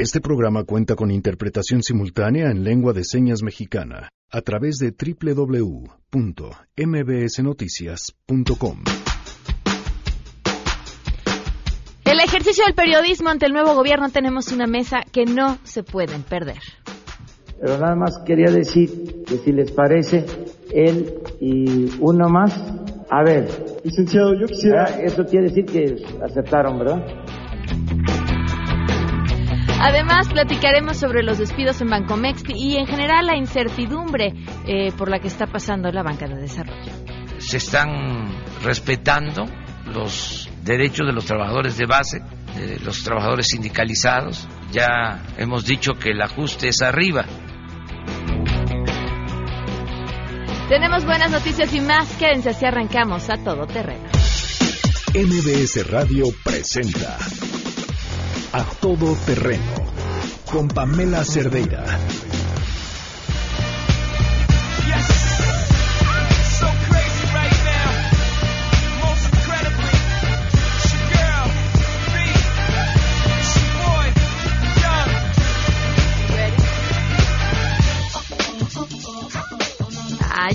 Este programa cuenta con interpretación simultánea en lengua de señas mexicana a través de www.mbsnoticias.com. El ejercicio del periodismo ante el nuevo gobierno tenemos una mesa que no se pueden perder. Pero nada más quería decir que si les parece, él y uno más, a ver. Licenciado, yo quisiera... Ah, Eso quiere decir que aceptaron, ¿verdad? Además, platicaremos sobre los despidos en Bancomex y en general la incertidumbre eh, por la que está pasando la banca de desarrollo. Se están respetando los derechos de los trabajadores de base, de los trabajadores sindicalizados. Ya hemos dicho que el ajuste es arriba. Tenemos buenas noticias y más. Quédense así arrancamos a todo terreno. MBS Radio presenta A Todo Terreno con Pamela Cerdeira.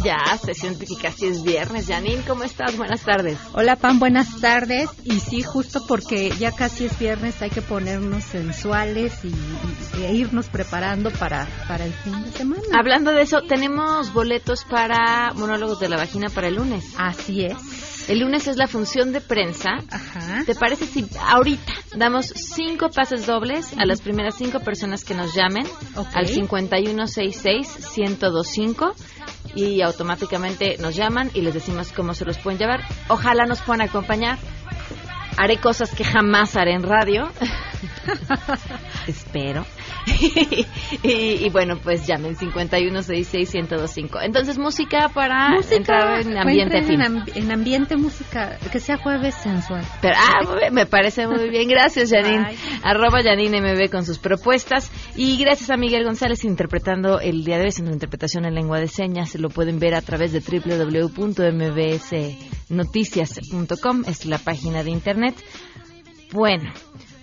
Ya, se siente que casi es viernes. Janine, ¿cómo estás? Buenas tardes. Hola Pam, buenas tardes. Y sí, justo porque ya casi es viernes hay que ponernos sensuales y, y- e irnos preparando para, para el fin de semana. Hablando de eso, tenemos boletos para Monólogos de la Vagina para el lunes. Así es. El lunes es la función de prensa. Ajá. ¿Te parece si ahorita damos cinco pases dobles a las primeras cinco personas que nos llamen Ok. al 5166-1025 y automáticamente nos llaman y les decimos cómo se los pueden llevar? Ojalá nos puedan acompañar. Haré cosas que jamás haré en radio. Espero. y, y bueno, pues llamen 5166-1025. Entonces, música para Música, entrar en ambiente en, amb- en ambiente música, que sea jueves sensual. Pero, ah, me parece muy bien. Gracias, Janine. Arroba Janine MB con sus propuestas. Y gracias a Miguel González interpretando el día de hoy, haciendo una interpretación en lengua de señas. Lo pueden ver a través de www.mbsnoticias.com. Es la página de internet. Bueno,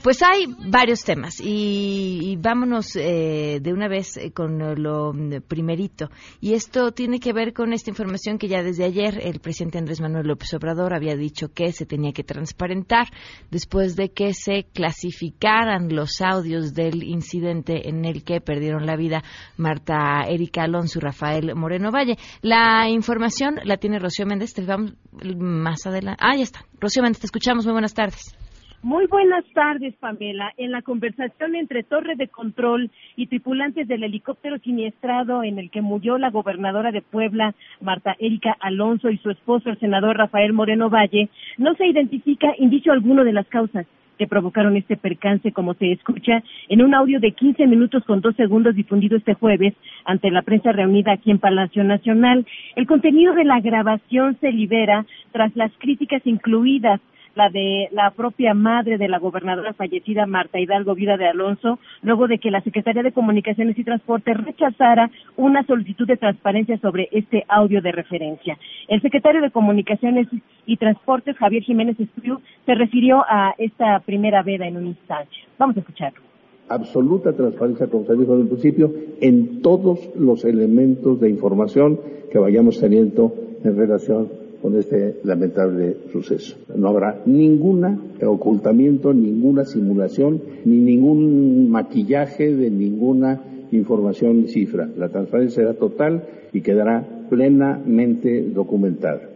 pues hay varios temas y, vámonos eh, de una vez eh, con lo mm, primerito. Y esto tiene que ver con esta información que ya desde ayer el presidente Andrés Manuel López Obrador había dicho que se tenía que transparentar después de que se clasificaran los audios del incidente en el que perdieron la vida Marta Erika Alonso y Rafael Moreno Valle. La información la tiene Rocío Méndez. Te vamos más adelante. Ah, ya está. Rocío Méndez, te escuchamos. Muy buenas tardes. Muy buenas tardes, Pamela. En la conversación entre Torre de Control y tripulantes del helicóptero siniestrado en el que murió la gobernadora de Puebla, Marta Erika Alonso, y su esposo, el senador Rafael Moreno Valle, no se identifica indicio alguno de las causas que provocaron este percance, como se escucha en un audio de 15 minutos con dos segundos difundido este jueves ante la prensa reunida aquí en Palacio Nacional. El contenido de la grabación se libera tras las críticas incluidas la de la propia madre de la gobernadora fallecida Marta Hidalgo, vida de Alonso, luego de que la Secretaría de Comunicaciones y Transporte rechazara una solicitud de transparencia sobre este audio de referencia. El secretario de Comunicaciones y Transportes, Javier Jiménez Espriu, se refirió a esta primera veda en un instante. Vamos a escucharlo. absoluta transparencia, como se dijo en principio, en todos los elementos de información que vayamos teniendo en relación con este lamentable suceso. No habrá ninguna ocultamiento, ninguna simulación, ni ningún maquillaje de ninguna información cifra. La transparencia será total y quedará plenamente documentada.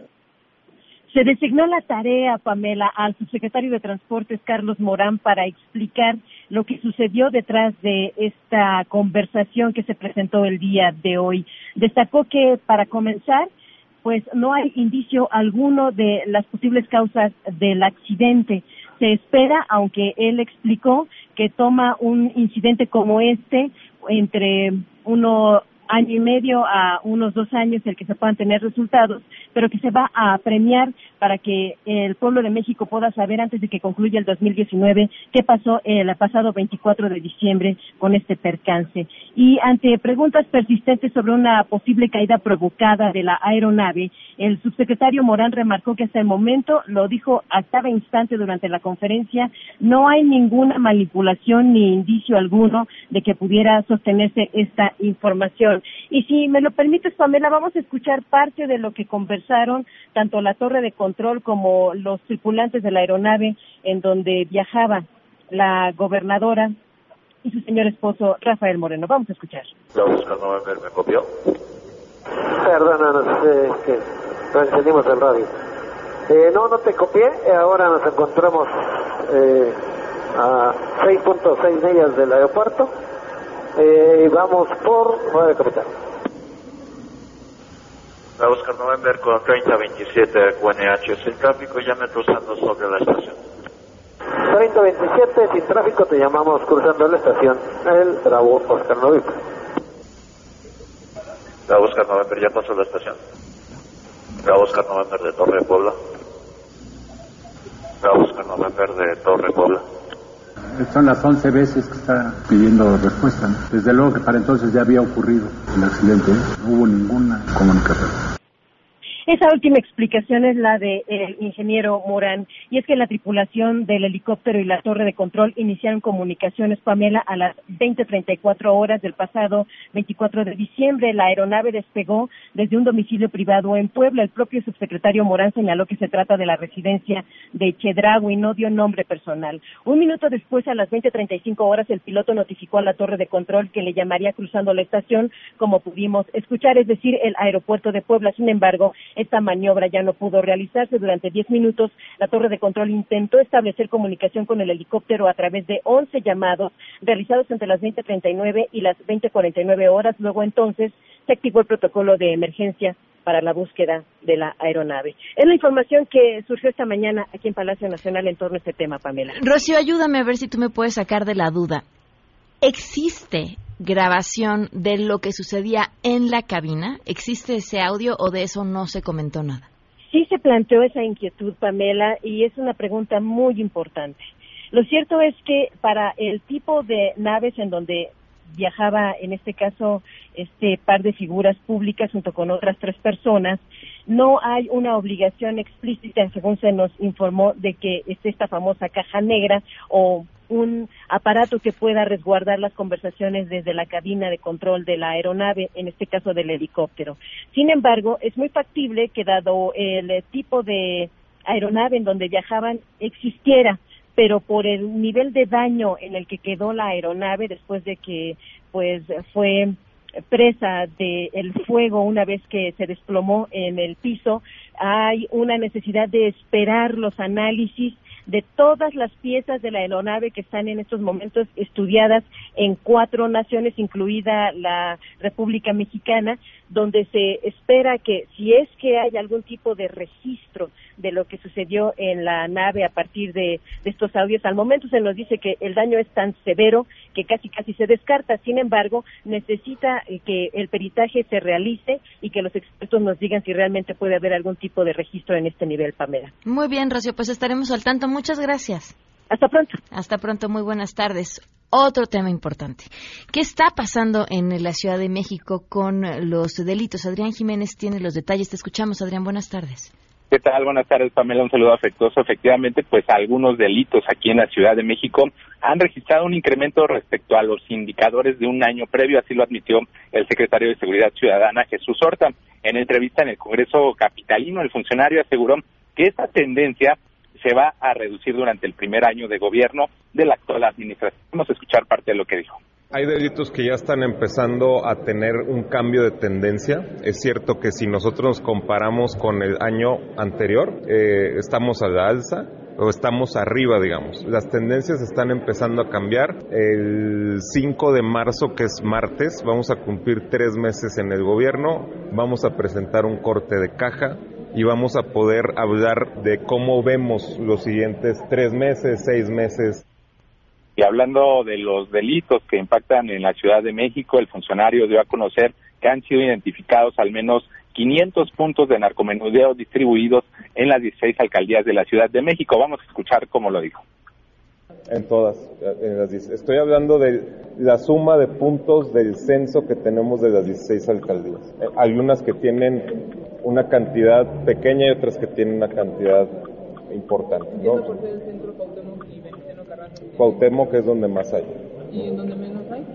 Se designó la tarea, Pamela, al subsecretario de Transportes, Carlos Morán, para explicar lo que sucedió detrás de esta conversación que se presentó el día de hoy. Destacó que, para comenzar, pues no hay indicio alguno de las posibles causas del accidente. Se espera, aunque él explicó que toma un incidente como este entre uno año y medio a unos dos años el que se puedan tener resultados, pero que se va a premiar para que el pueblo de México pueda saber antes de que concluya el 2019 qué pasó el pasado 24 de diciembre con este percance. Y ante preguntas persistentes sobre una posible caída provocada de la aeronave, el subsecretario Morán remarcó que hasta el momento, lo dijo a cada instante durante la conferencia, no hay ninguna manipulación ni indicio alguno de que pudiera sostenerse esta información. Y si me lo permites, Pamela, vamos a escuchar parte de lo que conversaron tanto la torre de control como los tripulantes de la aeronave en donde viajaba la gobernadora y su señor esposo Rafael Moreno. Vamos a escuchar. me copió. Perdónanos, eh, que no encendimos el radio. Eh, no, no te copié. Eh, ahora nos encontramos eh, a 6.6 millas del aeropuerto. Eh, vamos por 9 capital. A Oscar November con 3027 QNH sin tráfico, llame cruzando sobre la estación. 3027 sin tráfico, te llamamos cruzando la estación. El Bravo Oscar November. Bravo Oscar November, ya pasó la estación. Bravo Oscar November de Torre Puebla. Bravo Oscar November de Torre Puebla. Son las 11 veces que está pidiendo respuesta. Desde luego que para entonces ya había ocurrido el accidente. ¿eh? No hubo ninguna comunicación. Esa última explicación es la del ingeniero Morán, y es que la tripulación del helicóptero y la torre de control iniciaron comunicaciones, Pamela, a las 20.34 horas del pasado 24 de diciembre. La aeronave despegó desde un domicilio privado en Puebla. El propio subsecretario Morán señaló que se trata de la residencia de Chedrago y no dio nombre personal. Un minuto después, a las 20.35 horas, el piloto notificó a la torre de control que le llamaría cruzando la estación, como pudimos escuchar, es decir, el aeropuerto de Puebla. Sin embargo, esta maniobra ya no pudo realizarse. Durante 10 minutos, la torre de control intentó establecer comunicación con el helicóptero a través de 11 llamados realizados entre las 20.39 y las 20.49 horas. Luego, entonces, se activó el protocolo de emergencia para la búsqueda de la aeronave. Es la información que surgió esta mañana aquí en Palacio Nacional en torno a este tema, Pamela. Rocío, ayúdame a ver si tú me puedes sacar de la duda. ¿Existe grabación de lo que sucedía en la cabina? ¿Existe ese audio o de eso no se comentó nada? Sí se planteó esa inquietud, Pamela, y es una pregunta muy importante. Lo cierto es que para el tipo de naves en donde viajaba, en este caso, este par de figuras públicas junto con otras tres personas, no hay una obligación explícita, según se nos informó, de que es esta famosa caja negra o un aparato que pueda resguardar las conversaciones desde la cabina de control de la aeronave, en este caso del helicóptero. Sin embargo, es muy factible que dado el tipo de aeronave en donde viajaban existiera pero por el nivel de daño en el que quedó la aeronave después de que pues fue presa del fuego una vez que se desplomó en el piso, hay una necesidad de esperar los análisis de todas las piezas de la aeronave que están en estos momentos estudiadas en cuatro naciones, incluida la República Mexicana, donde se espera que si es que hay algún tipo de registro de lo que sucedió en la nave a partir de, estos audios, al momento se nos dice que el daño es tan severo que casi casi se descarta. Sin embargo, necesita eh, que el peritaje se realice y que los expertos nos digan si realmente puede haber algún tipo de registro en este nivel, Pamela. Muy bien, Rocío, pues estaremos al tanto. Muchas gracias. Hasta pronto. Hasta pronto, muy buenas tardes. Otro tema importante. ¿Qué está pasando en la Ciudad de México con los delitos? Adrián Jiménez tiene los detalles. Te escuchamos, Adrián. Buenas tardes. ¿Qué tal? Buenas tardes, Pamela. Un saludo afectuoso. Efectivamente, pues algunos delitos aquí en la Ciudad de México han registrado un incremento respecto a los indicadores de un año previo, así lo admitió el secretario de Seguridad Ciudadana, Jesús Horta. En entrevista en el Congreso Capitalino, el funcionario aseguró que esta tendencia se va a reducir durante el primer año de gobierno de la actual administración. Vamos a escuchar parte de lo que dijo. Hay delitos que ya están empezando a tener un cambio de tendencia. Es cierto que si nosotros nos comparamos con el año anterior, eh, estamos a la alza o estamos arriba, digamos. Las tendencias están empezando a cambiar. El 5 de marzo, que es martes, vamos a cumplir tres meses en el gobierno. Vamos a presentar un corte de caja y vamos a poder hablar de cómo vemos los siguientes tres meses, seis meses y hablando de los delitos que impactan en la Ciudad de México, el funcionario dio a conocer que han sido identificados al menos 500 puntos de narcomenudeo distribuidos en las 16 alcaldías de la Ciudad de México. Vamos a escuchar cómo lo dijo. En todas. En las, estoy hablando de la suma de puntos del censo que tenemos de las 16 alcaldías. Eh, hay unas que tienen una cantidad pequeña y otras que tienen una cantidad importante. ¿no? del centro Cuauhtémoc y Venustiano Carranza? Cuauhtémoc es donde más hay. ¿Y en donde menos hay?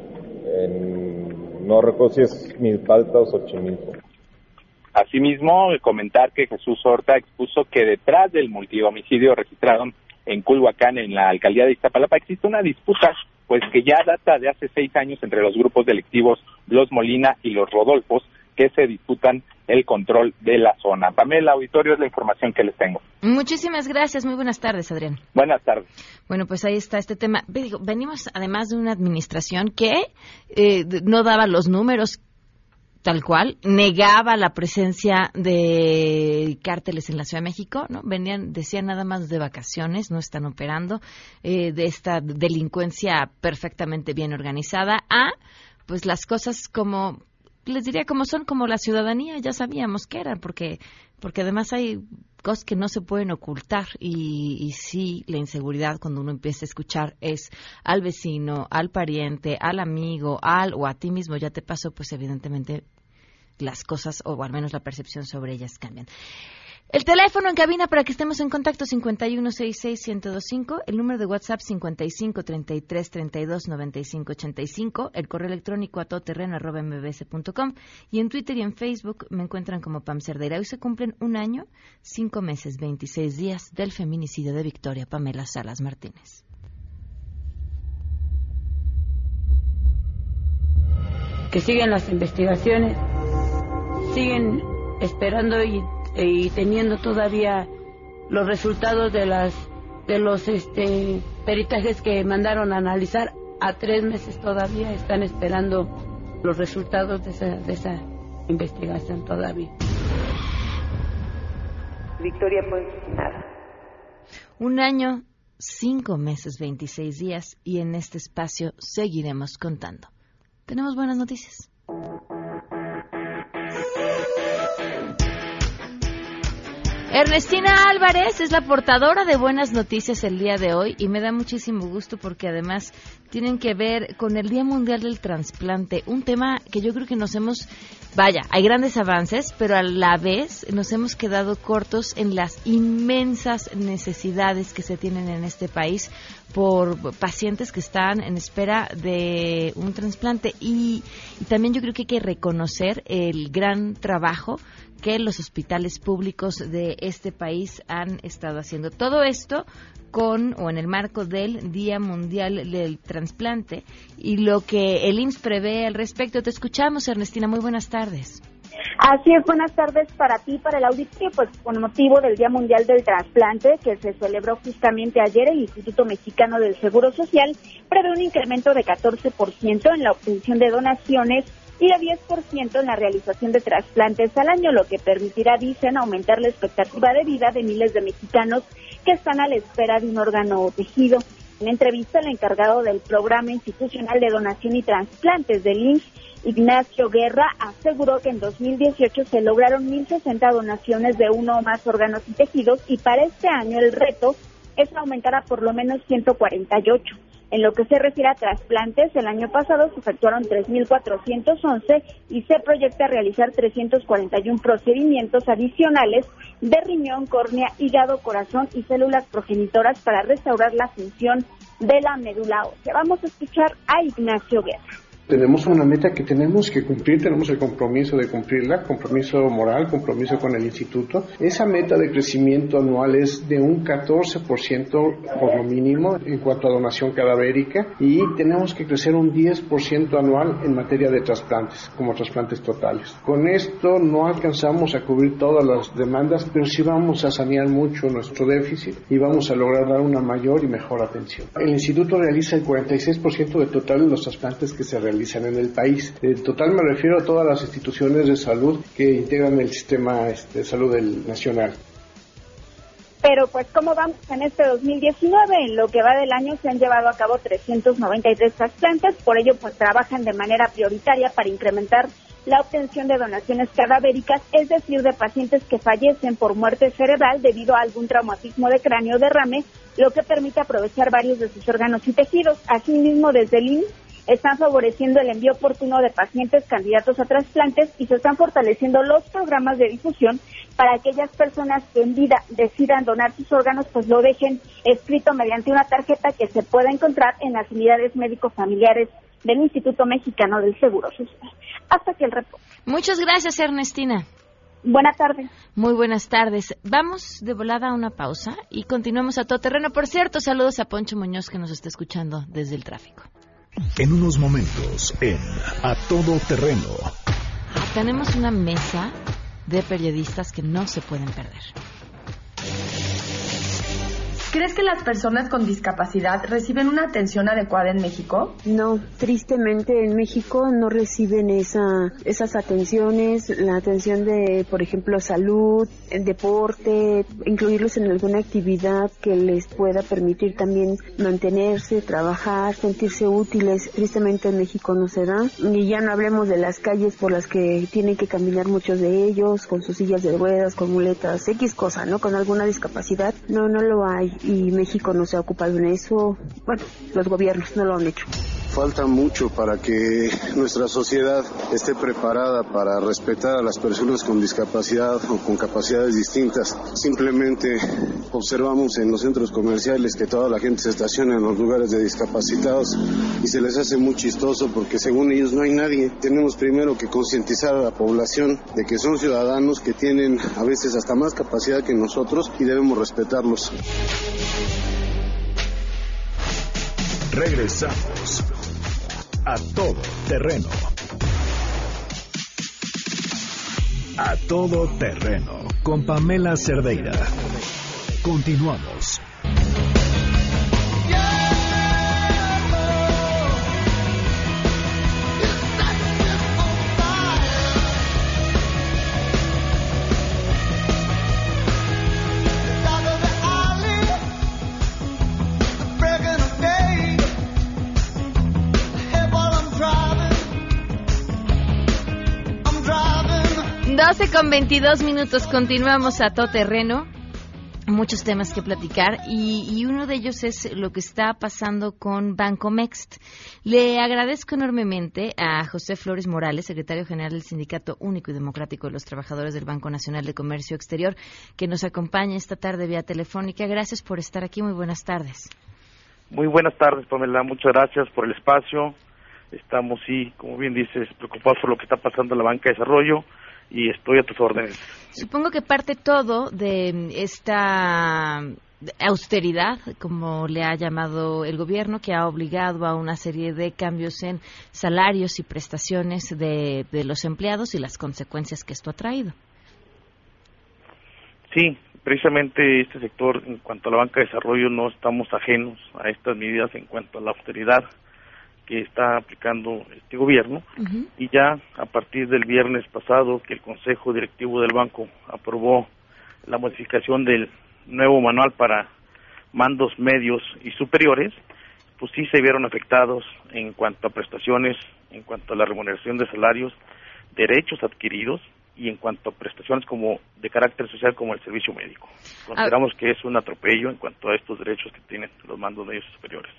En, no recuerdo si es Milpalta o Xochimilco. Asimismo, comentar que Jesús Horta expuso que detrás del multihomicidio registrado en Culhuacán, en la alcaldía de Iztapalapa, existe una disputa pues que ya data de hace seis años entre los grupos delictivos Los Molina y Los Rodolfos, que se disputan el control de la zona. Pamela, auditorio, es la información que les tengo. Muchísimas gracias. Muy buenas tardes, Adrián. Buenas tardes. Bueno, pues ahí está este tema. Venimos además de una administración que eh, no daba los números tal cual, negaba la presencia de cárteles en la Ciudad de México, ¿no? Venían, decían nada más de vacaciones, no están operando, eh, de esta delincuencia perfectamente bien organizada, a pues las cosas como les diría como son como la ciudadanía ya sabíamos que eran porque porque además hay cosas que no se pueden ocultar y, y, la inseguridad cuando uno empieza a escuchar es al vecino al pariente al amigo al o a ti mismo ya te pasó pues evidentemente las cosas o al menos la percepción sobre ellas cambian el teléfono en cabina para que estemos en contacto 5166-1025, el número de WhatsApp 5533329585, el correo electrónico a todoterreno.mbs.com y en Twitter y en Facebook me encuentran como Pam Cerdeira. Hoy se cumplen un año, cinco meses, 26 días del feminicidio de Victoria Pamela Salas Martínez. Que siguen las investigaciones, siguen esperando y y teniendo todavía los resultados de las de los este peritajes que mandaron a analizar a tres meses todavía están esperando los resultados de esa, de esa investigación todavía. Victoria, pues nada. Un año, cinco meses, 26 días y en este espacio seguiremos contando. Tenemos buenas noticias. Ernestina Álvarez es la portadora de buenas noticias el día de hoy y me da muchísimo gusto porque además tienen que ver con el Día Mundial del Transplante, un tema que yo creo que nos hemos, vaya, hay grandes avances, pero a la vez nos hemos quedado cortos en las inmensas necesidades que se tienen en este país por pacientes que están en espera de un trasplante y, también yo creo que hay que reconocer el gran trabajo que los hospitales públicos de este país han estado haciendo. Todo esto con o en el marco del Día Mundial del Transplante y lo que el IMSS prevé al respecto. Te escuchamos, Ernestina. Muy buenas tardes. Así es, buenas tardes para ti, para el auditorio, pues con motivo del Día Mundial del Transplante que se celebró justamente ayer, el Instituto Mexicano del Seguro Social prevé un incremento de 14% en la obtención de donaciones y de 10% en la realización de trasplantes al año, lo que permitirá, dicen, aumentar la expectativa de vida de miles de mexicanos que están a la espera de un órgano o tejido. En entrevista, el encargado del Programa Institucional de Donación y Trasplantes del INSS, Ignacio Guerra, aseguró que en 2018 se lograron 1.060 donaciones de uno o más órganos y tejidos y para este año el reto es aumentar a por lo menos 148. En lo que se refiere a trasplantes, el año pasado se efectuaron 3.411 y se proyecta realizar 341 procedimientos adicionales de riñón, córnea, hígado, corazón y células progenitoras para restaurar la función de la médula ósea. Vamos a escuchar a Ignacio Guerra tenemos una meta que tenemos que cumplir, tenemos el compromiso de cumplirla, compromiso moral, compromiso con el instituto. Esa meta de crecimiento anual es de un 14% por lo mínimo en cuanto a donación cadavérica y tenemos que crecer un 10% anual en materia de trasplantes, como trasplantes totales. Con esto no alcanzamos a cubrir todas las demandas, pero sí vamos a sanear mucho nuestro déficit y vamos a lograr dar una mayor y mejor atención. El instituto realiza el 46% del total de los trasplantes que se realizan en el país. En total me refiero a todas las instituciones de salud que integran el sistema este, de salud del nacional. Pero pues ¿cómo vamos en este 2019? En lo que va del año se han llevado a cabo 393 trasplantes, por ello pues trabajan de manera prioritaria para incrementar la obtención de donaciones cadavéricas, es decir, de pacientes que fallecen por muerte cerebral debido a algún traumatismo de cráneo derrame, lo que permite aprovechar varios de sus órganos y tejidos. Asimismo, desde el INS están favoreciendo el envío oportuno de pacientes candidatos a trasplantes y se están fortaleciendo los programas de difusión para aquellas personas que en vida decidan donar sus órganos, pues lo dejen escrito mediante una tarjeta que se pueda encontrar en las unidades médicos familiares del Instituto Mexicano del Seguro Social. Hasta que el reporte. Muchas gracias, Ernestina. Buenas tardes. Muy buenas tardes. Vamos de volada a una pausa y continuamos a todo terreno. Por cierto, saludos a Poncho Muñoz que nos está escuchando desde el tráfico. En unos momentos, en A Todo Terreno. Tenemos una mesa de periodistas que no se pueden perder. ¿Crees que las personas con discapacidad reciben una atención adecuada en México? No, tristemente en México no reciben esa, esas atenciones, la atención de, por ejemplo, salud, deporte, incluirlos en alguna actividad que les pueda permitir también mantenerse, trabajar, sentirse útiles. Tristemente en México no se da. Y ya no hablemos de las calles por las que tienen que caminar muchos de ellos, con sus sillas de ruedas, con muletas, X cosa, ¿no? Con alguna discapacidad. No, no lo hay y México no se ha ocupado en eso. Bueno, los gobiernos no lo han hecho. Falta mucho para que nuestra sociedad esté preparada para respetar a las personas con discapacidad o con capacidades distintas. Simplemente observamos en los centros comerciales que toda la gente se estaciona en los lugares de discapacitados y se les hace muy chistoso porque según ellos no hay nadie. Tenemos primero que concientizar a la población de que son ciudadanos que tienen a veces hasta más capacidad que nosotros y debemos respetarlos. Regresamos a todo terreno. A todo terreno con Pamela Cerdeira. Continuamos. 12 con 22 minutos, continuamos a todo terreno. Muchos temas que platicar y, uno de ellos es lo que está pasando con Banco Mext. Le agradezco enormemente a José Flores Morales, secretario general del Sindicato Único y Democrático de los Trabajadores del Banco Nacional de Comercio Exterior, que nos acompaña esta tarde vía telefónica. Gracias por estar aquí. Muy buenas tardes. Muy buenas tardes, Pamela. Muchas gracias por el espacio. Estamos, sí, como bien dices, preocupados por lo que está pasando en la banca de desarrollo y estoy a tus órdenes. Supongo que parte todo de esta austeridad, como le ha llamado el gobierno, que ha obligado a una serie de cambios en salarios y prestaciones de, de los empleados y las consecuencias que esto ha traído. Sí, precisamente este sector, en cuanto a la banca de desarrollo, no estamos ajenos a estas medidas en cuanto a la austeridad que está aplicando este gobierno y ya a partir del viernes pasado que el Consejo Directivo del Banco aprobó la modificación del nuevo manual para mandos medios y superiores, pues sí se vieron afectados en cuanto a prestaciones, en cuanto a la remuneración de salarios, derechos adquiridos y en cuanto a prestaciones como de carácter social como el servicio médico. Consideramos que es un atropello en cuanto a estos derechos que tienen los mandos medios superiores.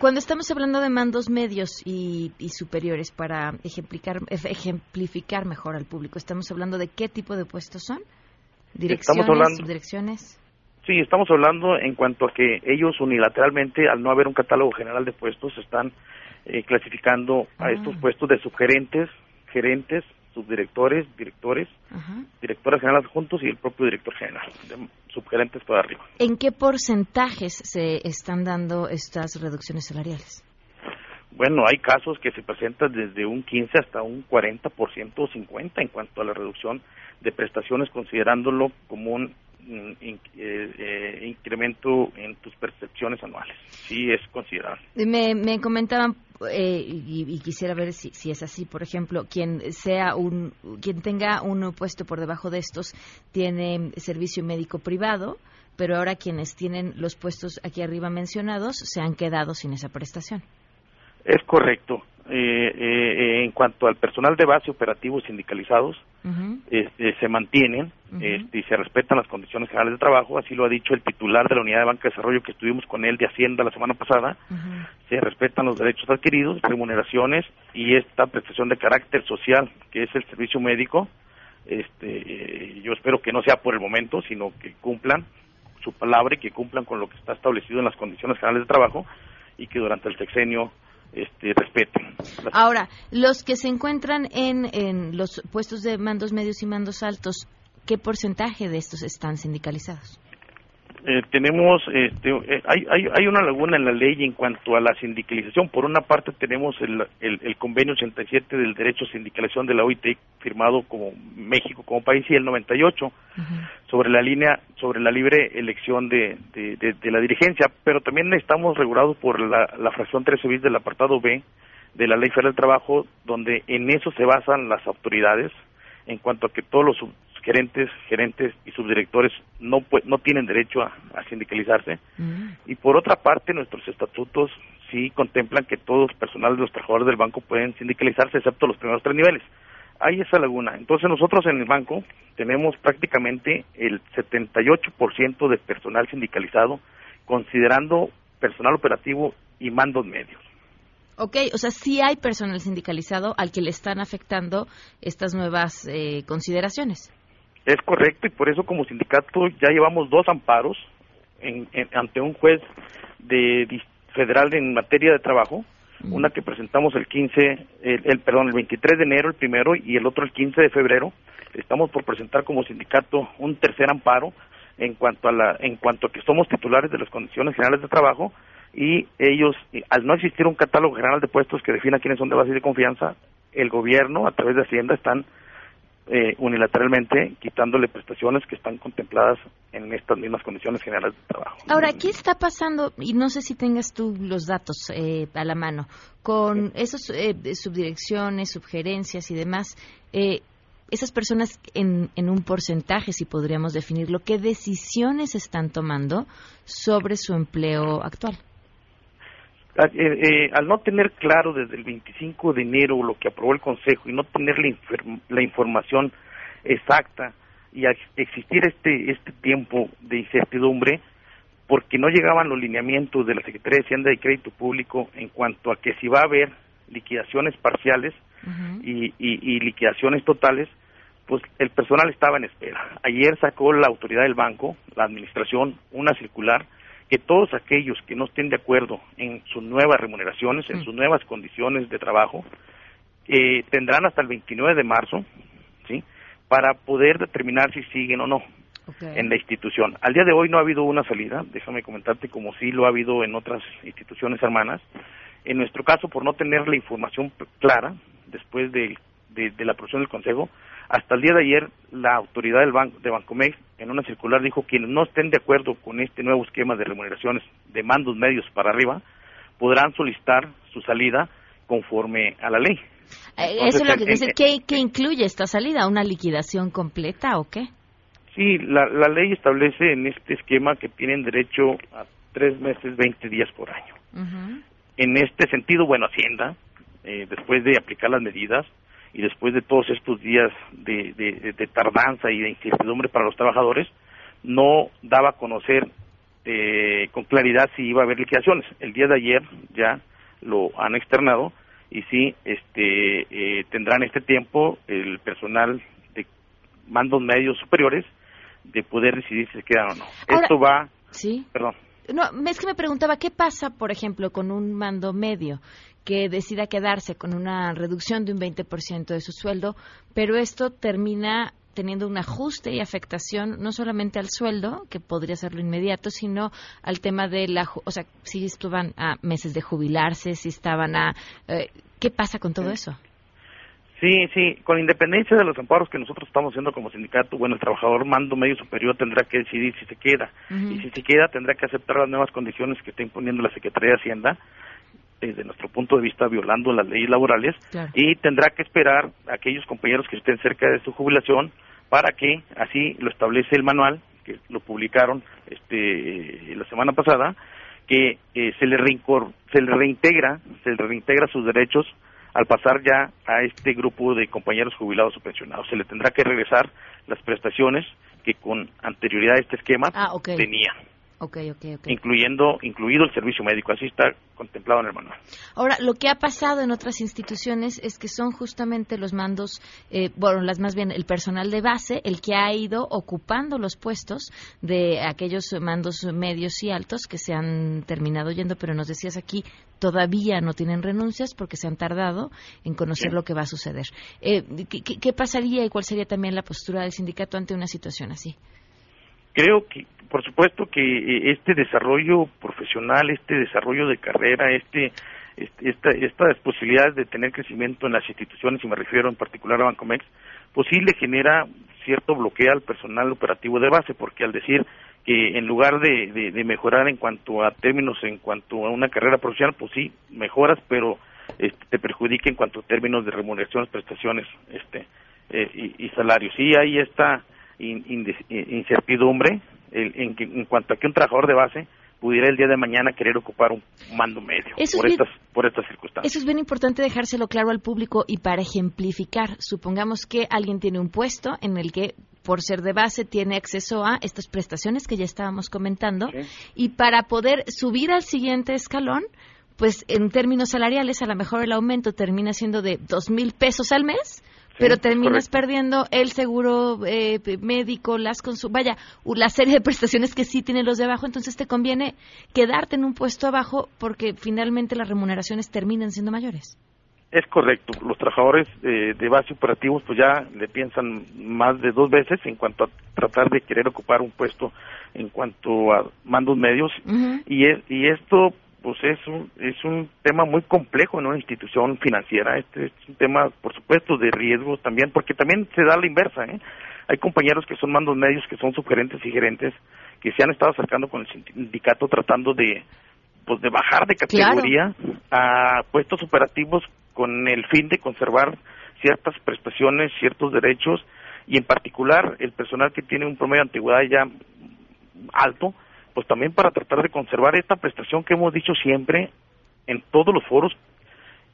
Cuando estamos hablando de mandos medios y, superiores para ejemplificar, ejemplificar mejor al público, ¿estamos hablando de qué tipo de puestos son? ¿Direcciones, estamos hablando, subdirecciones? Sí, estamos hablando en cuanto a que ellos unilateralmente, al no haber un catálogo general de puestos, están eh, clasificando a ah. estos puestos de subgerentes, gerentes, subdirectores, directores, directoras generales juntos y el propio director general, subgerentes por arriba. ¿En qué porcentajes se están dando estas reducciones salariales? Bueno, hay casos que se presentan desde un 15 hasta un 40% o 50% en cuanto a la reducción de prestaciones, considerándolo como un mm, eh, eh, incremento en tus percepciones anuales. Sí, es considerable. Me, me comentaban eh, y, quisiera ver si, si, es así. Por ejemplo, quien sea un, quien tenga un puesto por debajo de estos tiene servicio médico privado, pero ahora quienes tienen los puestos aquí arriba mencionados se han quedado sin esa prestación. Es correcto. Eh, eh, cuanto al personal de base operativos sindicalizados, este, se mantienen este, y se respetan las condiciones generales de trabajo, así lo ha dicho el titular de la Unidad de Banca de Desarrollo que estuvimos con él de Hacienda la semana pasada, se respetan los derechos adquiridos, remuneraciones y esta prestación de carácter social que es el servicio médico, este, yo espero que no sea por el momento, sino que cumplan su palabra y que cumplan con lo que está establecido en las condiciones generales de trabajo y que durante el sexenio este, respeten. Ahora, los que se encuentran en, en los puestos de mandos medios y mandos altos, ¿qué porcentaje de estos están sindicalizados? Eh, tenemos, este, eh, hay, hay, hay, una laguna en la ley en cuanto a la sindicalización. Por una parte tenemos el, el, el, convenio 87 del derecho a sindicalización de la OIT firmado como México como país y el 98 sobre la línea, sobre la libre elección de, de, de, la dirigencia. Pero también estamos regulados por la, la fracción 13 bis del apartado B de la Ley Federal del Trabajo, donde en eso se basan las autoridades en cuanto a que todos los gerentes, gerentes y subdirectores no no tienen derecho a, sindicalizarse. Mm. Y por otra parte, nuestros estatutos sí contemplan que todos los personal de los trabajadores del banco pueden sindicalizarse, excepto los primeros tres niveles. Hay esa laguna. Entonces nosotros en el banco tenemos prácticamente el 78% de personal sindicalizado, considerando personal operativo y mandos medios. Ok, o sea, sí hay personal sindicalizado al que le están afectando estas nuevas eh, consideraciones. Es correcto y por eso como sindicato ya llevamos dos amparos ante un juez de, federal en materia de trabajo, una que presentamos el 15, el, perdón, el 23 de enero el primero y el otro el 15 de febrero. Estamos por presentar como sindicato un tercer amparo en cuanto a la en cuanto a que somos titulares de las condiciones generales de trabajo y ellos al no existir un catálogo general de puestos que defina quiénes son de base de confianza, el gobierno a través de Hacienda están eh, unilateralmente quitándole prestaciones que están contempladas en estas mismas condiciones generales de trabajo. Ahora, ¿qué está pasando? Y no sé si tengas tú los datos eh, a la mano, con esas eh, subdirecciones, subgerencias y demás. esas personas en, en un porcentaje, si podríamos definirlo, ¿qué decisiones están tomando sobre su empleo actual? Ah, eh, eh, al no tener claro desde el 25 de enero lo que aprobó el Consejo y no tener la, información exacta y existir este este tiempo de incertidumbre porque no llegaban los lineamientos de la Secretaría de Hacienda y Crédito Público en cuanto a que si va a haber liquidaciones parciales y, y, liquidaciones totales, pues el personal estaba en espera. Ayer sacó la autoridad del banco, la administración, una circular que todos aquellos que no estén de acuerdo en sus nuevas remuneraciones, en mm. sus nuevas condiciones de trabajo, eh, tendrán hasta el 29 de marzo, ¿sí? Para poder determinar si siguen o no en la institución. Al día de hoy no ha habido una salida, déjame comentarte como sí lo ha habido en otras instituciones hermanas. En nuestro caso, por no tener la información clara, después de, de, de la aprobación del Consejo, hasta el día de ayer, la autoridad del banco, de Bancomex, en una circular, dijo que quienes no estén de acuerdo con este nuevo esquema de remuneraciones de mandos medios para arriba, podrán solicitar su salida conforme a la ley. Eh, eso es lo que dice. ¿Qué, incluye esta salida? ¿Una liquidación completa o qué? Sí, la, la ley establece en este esquema que tienen derecho a tres meses, 20 días por año. En este sentido, bueno, Hacienda, eh, después de aplicar las medidas, y después de todos estos días de, tardanza y de incertidumbre para los trabajadores, no daba a conocer eh, con claridad si iba a haber liquidaciones. El día de ayer ya lo han externado y sí este, eh, tendrán este tiempo el personal de mandos medios superiores de poder decidir si se quedan o no. Esto va. Sí. Perdón. No, es que me preguntaba, ¿qué pasa, por ejemplo, con un mando medio que decida quedarse con una reducción de un 20% de su sueldo, pero esto termina teniendo un ajuste y afectación no solamente al sueldo, que podría ser lo inmediato, sino al tema de la, o sea, si estaban a meses de jubilarse, si estaban a, eh, ¿qué pasa con todo eso? Sí, sí, con independencia de los amparos que nosotros estamos haciendo como sindicato, bueno, el trabajador mando medio superior tendrá que decidir si se queda. Y si se queda, tendrá que aceptar las nuevas condiciones que está imponiendo la Secretaría de Hacienda, desde nuestro punto de vista violando las leyes laborales, y tendrá que esperar a aquellos compañeros que estén cerca de su jubilación para que, así lo establece el manual, que lo publicaron este la semana pasada, que eh, se, le se le reintegra, se le reintegra sus derechos al pasar ya a este grupo de compañeros jubilados o pensionados. Se le tendrá que regresar las prestaciones que con anterioridad a este esquema Ah, tenía, Ok, ok, ok. incluyendo incluido el servicio médico. Así está contemplado en el manual. Ahora, lo que ha pasado en otras instituciones es que son justamente los mandos, eh, bueno, las más bien el personal de base, el que ha ido ocupando los puestos de aquellos mandos medios y altos que se han terminado yendo, pero nos decías aquí todavía no tienen renuncias porque se han tardado en conocer Sí. lo que va a suceder. Eh, ¿qué, qué- qué pasaría y cuál sería también la postura del sindicato ante una situación así? Creo que por supuesto que eh, este desarrollo profesional este desarrollo de carrera este, este- esta, estas posibilidades de tener crecimiento en las instituciones y me refiero en particular a Bancomex pues sí le genera cierto bloqueo al personal operativo de base porque al decir que en lugar de, de- mejorar en cuanto a términos en cuanto a una carrera profesional pues sí mejoras pero este, te perjudica en cuanto a términos de remuneraciones prestaciones este eh, y, y salarios. Sí hay esta incertidumbre el- en, que- en cuanto a que un trabajador de base pudiera el día de mañana querer ocupar un mando medio Eso por es bien- estas por estas circunstancias. Eso es bien importante dejárselo claro al público y para ejemplificar, supongamos que alguien tiene un puesto en el que por ser de base tiene acceso a estas prestaciones que ya estábamos comentando y para poder subir al siguiente escalón, pues en términos salariales a lo mejor el aumento termina siendo de dos mil pesos al mes. Pero terminas correcto. perdiendo el seguro eh, médico, las consu- vaya, la serie de prestaciones que sí tienen los de abajo, entonces te conviene quedarte en un puesto abajo porque finalmente las remuneraciones terminan siendo mayores. Es correcto. Los trabajadores eh, de base operativos pues ya le piensan más de dos veces en cuanto a tratar de querer ocupar un puesto en cuanto a mandos medios y es, y esto pues es un es un tema muy complejo en una institución financiera. Este es un tema por supuesto de riesgos también porque también se da la inversa. ¿eh? Hay compañeros que son mandos medios que son subgerentes y gerentes que se han estado acercando con el sindicato tratando de pues de bajar de categoría a puestos operativos con el fin de conservar ciertas prestaciones, ciertos derechos y en particular el personal que tiene un promedio de antigüedad ya alto, pues también para tratar de conservar esta prestación que hemos dicho siempre en todos los foros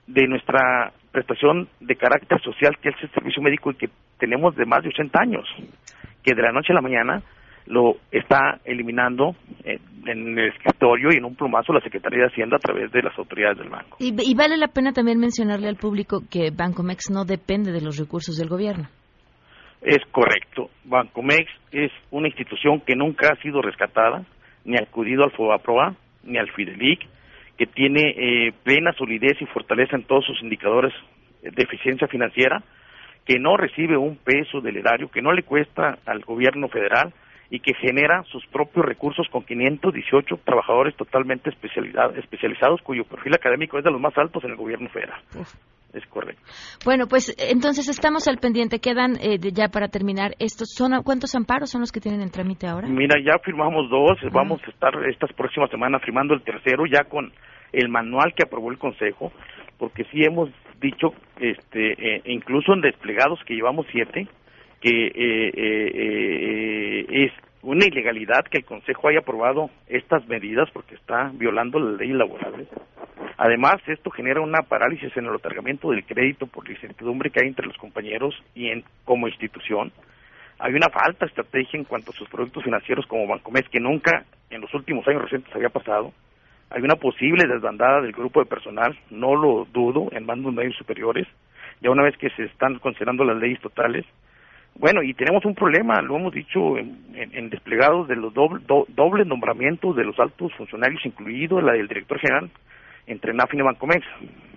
de nuestra prestación de carácter social que es el servicio médico y que tenemos de más de 80 años, que de la noche a la mañana lo está eliminando eh, en el escritorio y en un plumazo la Secretaría de Hacienda a través de las autoridades del banco. Y, y vale la pena también mencionarle al público que Bancomex no depende de los recursos del gobierno. Es correcto. Bancomex es una institución que nunca ha sido rescatada, ni acudido al FOBAPROA, ni al Fidelic, que tiene eh, plena solidez y fortaleza en todos sus indicadores de eficiencia financiera, que no recibe un peso del erario, que no le cuesta al gobierno federal y que genera sus propios recursos con 518 trabajadores totalmente especializados cuyo perfil académico es de los más altos en el gobierno federal. Es correcto. Bueno, pues entonces estamos al pendiente. Quedan eh, ya para terminar estos. Son, ¿Cuántos amparos son los que tienen en trámite ahora? Mira, ya firmamos dos, vamos a estar estas próximas semanas firmando el tercero ya con el manual que aprobó el Consejo, porque sí hemos dicho, este, eh, incluso en desplegados que llevamos siete, que eh, eh, eh, es una ilegalidad que el Consejo haya aprobado estas medidas porque está violando las leyes laborales. Además, esto genera una parálisis en el otorgamiento del crédito por la incertidumbre que hay entre los compañeros y en como institución. Hay una falta de estrategia en cuanto a sus productos financieros como Bancomex que nunca en los últimos años recientes había pasado. Hay una posible desbandada del grupo de personal, no lo dudo, en bandos medios superiores, ya una vez que se están considerando las leyes totales. Bueno, y tenemos un problema, lo hemos dicho en, desplegados de los doble, do- dobles nombramientos de los altos funcionarios, incluido la del director general, entre NAFIN y Bancomex.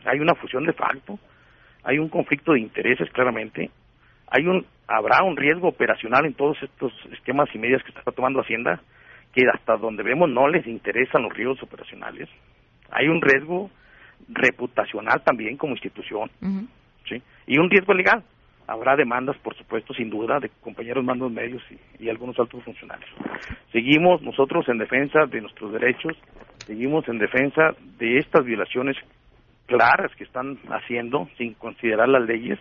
Hay una fusión de facto, hay un conflicto de intereses claramente, hay un habrá un riesgo operacional en todos estos esquemas y medidas que está tomando Hacienda que hasta donde vemos no les interesan los riesgos operacionales. Hay un riesgo reputacional también como institución, ¿sí? Y un riesgo legal. Habrá demandas, por supuesto, sin duda, de compañeros mandos medios y, y algunos altos funcionarios. Seguimos nosotros en defensa de nuestros derechos, seguimos en defensa de estas violaciones claras que están haciendo sin considerar las leyes.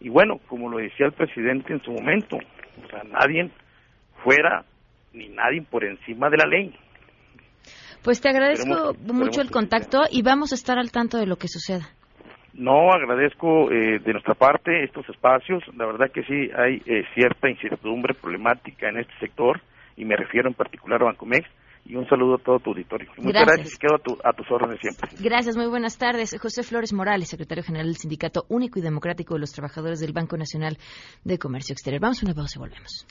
Y bueno, como lo decía el presidente en su momento, o sea, nadie fuera ni nadie por encima de la ley. Pues te agradezco Esperemos- mucho esperemos el contacto y vamos a estar al tanto de lo que suceda. No, agradezco eh, de nuestra parte estos espacios. La verdad que sí hay eh, cierta incertidumbre problemática en este sector y me refiero en particular a Bancomex. Y un saludo a todo tu auditorio. Muchas gracias, y quedo a, a, tus órdenes siempre. Gracias, muy buenas tardes. José Flores Morales, secretario general del Sindicato Único y Democrático de los Trabajadores del Banco Nacional de Comercio Exterior. Vamos a una pausa y volvemos.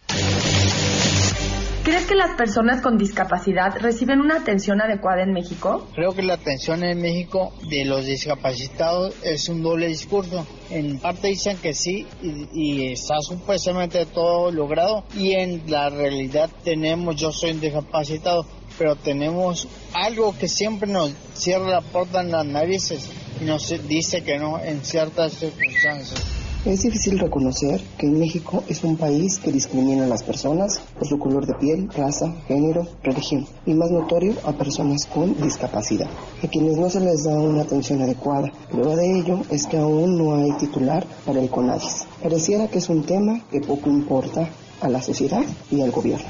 ¿Crees que las personas con discapacidad reciben una atención adecuada en México? Creo que la atención en México de los discapacitados es un doble discurso. En parte dicen que sí y, y está supuestamente todo logrado y en la realidad tenemos, yo soy un discapacitado, pero tenemos algo que siempre nos cierra la puerta en las narices y nos dice que no en ciertas circunstancias. Es difícil reconocer que México es un país que discrimina a las personas por su color de piel, raza, género, religión y más notorio a personas con discapacidad, a quienes no se les da una atención adecuada. Prueba de ello es que aún no hay titular para el CONADIS. Pareciera que es un tema que poco importa a la sociedad y al gobierno.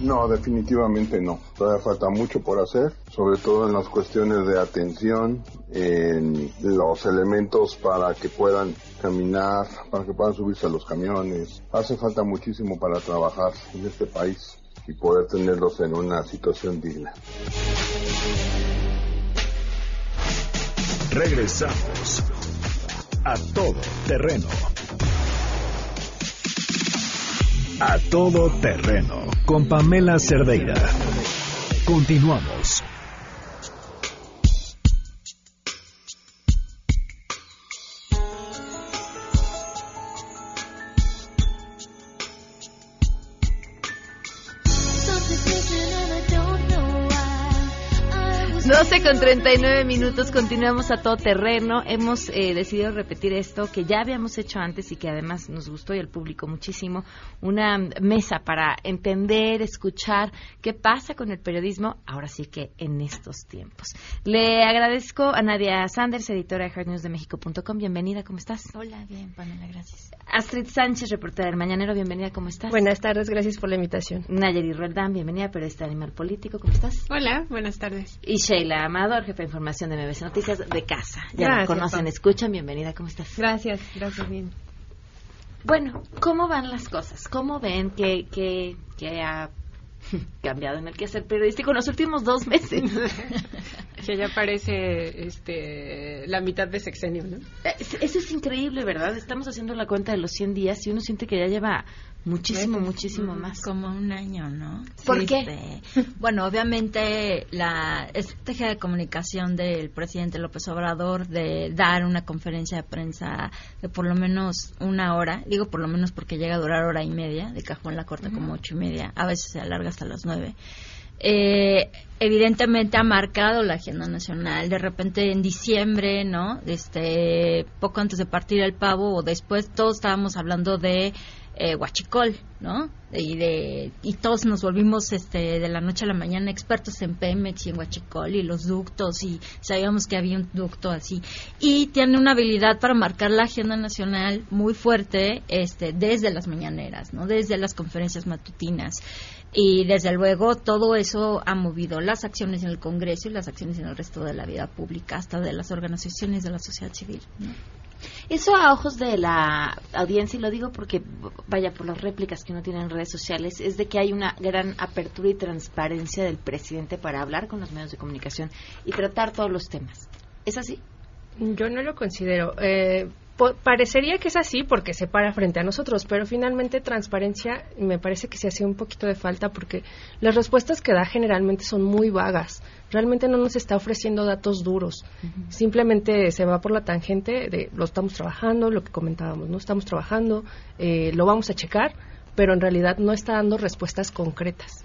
No, definitivamente no. Todavía falta mucho por hacer, sobre todo en las cuestiones de atención, en los elementos para que puedan caminar, para que puedan subirse a los camiones. Hace falta muchísimo para trabajar en este país y poder tenerlos en una situación digna. Regresamos a todo terreno. A todo terreno con Pamela Cerdeira. Continuamos. Con 39 minutos, continuamos a todo terreno. Hemos eh, decidido repetir esto que ya habíamos hecho antes y que además nos gustó y al público muchísimo. Una mesa para entender, escuchar qué pasa con el periodismo, ahora sí que en estos tiempos. Le agradezco a Nadia Sanders, editora de hardnewsdemexico.com. Bienvenida, ¿cómo estás? Hola, bien, Pamela, gracias. Astrid Sánchez, reportera del Mañanero. Bienvenida, ¿cómo estás? Buenas tardes, gracias por la invitación. Nayeli Roldán, bienvenida, periodista de Animal Político. ¿Cómo estás? Hola, buenas tardes. Y Sheila Amador, jefe de información de MBC Noticias de casa. Ya la conocen, escuchan, bienvenida, ¿cómo estás? Gracias, gracias, bien. Bueno, ¿cómo van las cosas? ¿Cómo ven que, que, que ha cambiado en el quehacer periodístico en los últimos dos meses? que ya parece este, la mitad de sexenio, ¿no? Eso es increíble, ¿verdad? Estamos haciendo la cuenta de los 100 días y uno siente que ya lleva Muchísimo, muchísimo más. Como un año, ¿no? ¿Por qué? Este, bueno, obviamente la estrategia de comunicación del presidente López Obrador de dar una conferencia de prensa de por lo menos una hora, digo por lo menos porque llega a durar hora y media, de cajón la corta como ocho y media, a veces se alarga hasta las nueve. Eh, evidentemente ha marcado la agenda nacional. De repente en diciembre, ¿no? Este, poco antes de partir el pavo o después, todos estábamos hablando de eh, Huachicol, ¿no? Y, de, y todos nos volvimos este, de la noche a la mañana expertos en Pemex y en Huachicol y los ductos y sabíamos que había un ducto así. Y tiene una habilidad para marcar la agenda nacional muy fuerte este, desde las mañaneras, ¿no? Desde las conferencias matutinas. Y desde luego todo eso ha movido las acciones en el Congreso y las acciones en el resto de la vida pública, hasta de las organizaciones de la sociedad civil. ¿no? Eso a ojos de la audiencia, y lo digo porque, vaya, por las réplicas que uno tiene en redes sociales, es de que hay una gran apertura y transparencia del presidente para hablar con los medios de comunicación y tratar todos los temas. ¿Es así? Yo no lo considero. Eh, parecería que es así porque se para frente a nosotros, pero finalmente transparencia me parece que se hace un poquito de falta porque las respuestas que da generalmente son muy vagas. Realmente no nos está ofreciendo datos duros. Simplemente se va por la tangente de lo estamos trabajando, lo que comentábamos, no estamos trabajando, eh, lo vamos a checar, pero en realidad no está dando respuestas concretas.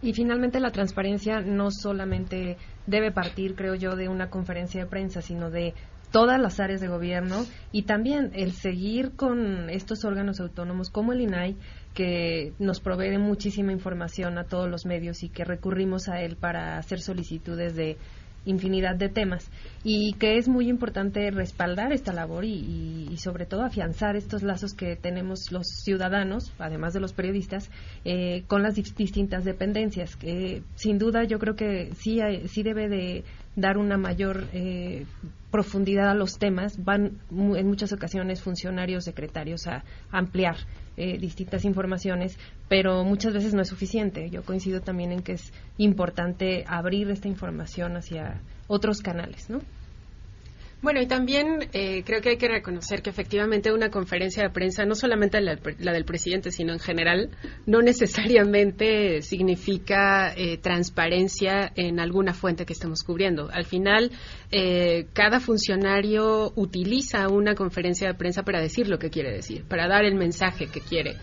Y finalmente la transparencia no solamente debe partir, creo yo, de una conferencia de prensa, sino de todas las áreas de gobierno y también el seguir con estos órganos autónomos como el INAI que nos provee muchísima información a todos los medios y que recurrimos a él para hacer solicitudes de infinidad de temas y que es muy importante respaldar esta labor y, sobre todo afianzar estos lazos que tenemos los ciudadanos, además de los periodistas, eh, con las distintas dependencias. Que sin duda yo creo que sí, sí debe de dar una mayor eh, profundidad a los temas, van en muchas ocasiones funcionarios, secretarios a ampliar eh, distintas informaciones, pero muchas veces no es suficiente. Yo coincido también en que es importante abrir esta información hacia otros canales, ¿no? Bueno, y también eh, creo que hay que reconocer que efectivamente una conferencia de prensa, no solamente la, del presidente, sino en general, no necesariamente significa eh, transparencia en alguna fuente que estemos cubriendo. Al final, eh, cada funcionario utiliza una conferencia de prensa para decir lo que quiere decir, para dar el mensaje que quiere.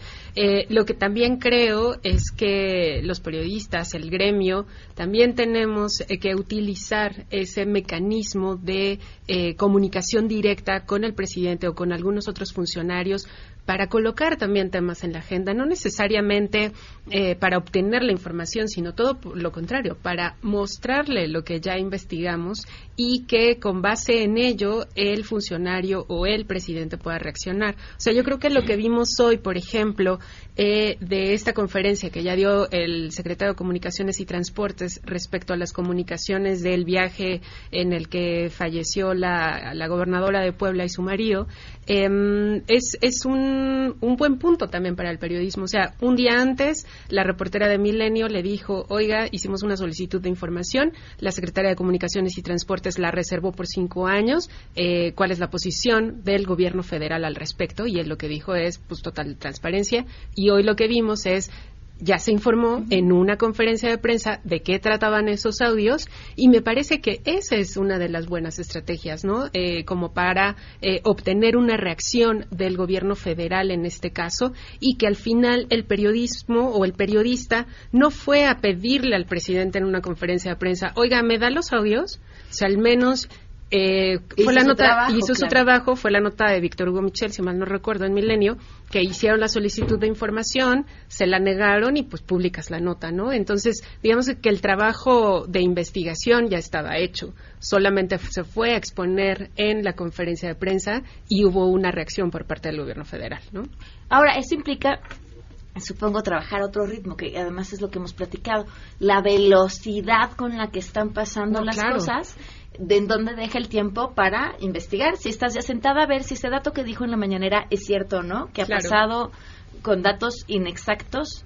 Lo que también creo es que los periodistas, el gremio, también tenemos que utilizar ese mecanismo de comunicación directa con el presidente o con algunos otros funcionarios para colocar también temas en la agenda, no necesariamente eh, para obtener la información, sino todo lo contrario, para mostrarle lo que ya investigamos y que con base en ello el funcionario o el presidente pueda reaccionar. O sea, yo creo que lo que vimos hoy, por ejemplo, eh, de esta conferencia que ya dio el secretario de Comunicaciones y Transportes respecto a las comunicaciones del viaje en el que falleció la, gobernadora de Puebla y su marido, em, es, es un, un, buen punto también para el periodismo. O sea, un día antes, la reportera de Milenio le dijo, oiga, hicimos una solicitud de información, la secretaria de Comunicaciones y Transportes la reservó por cinco años, eh, cuál es la posición del gobierno federal al respecto, y él lo que dijo es, pues, total transparencia, y hoy lo que vimos es ya se informó en una conferencia de prensa de qué trataban esos audios y me parece que esa es una de las buenas estrategias, ¿no? Eh, como para eh, obtener una reacción del gobierno federal en este caso y que al final el periodismo o el periodista no fue a pedirle al presidente en una conferencia de prensa, oiga, ¿me da los audios? O sea, al menos eh, fue la nota hizo su trabajo fue la nota de Víctor Hugo Michel si mal no recuerdo en Milenio que hicieron la solicitud de información se la negaron y pues publicas la nota no entonces digamos que el trabajo de investigación ya estaba hecho solamente se fue a exponer en la conferencia de prensa y hubo una reacción por parte del gobierno federal no ahora eso implica supongo trabajar a otro ritmo, que además es lo que hemos platicado, la velocidad con la que están pasando las cosas de en dónde deja el tiempo para investigar. Si estás ya sentada a ver si ese dato que dijo en la mañanera es cierto o no, que ha pasado con datos inexactos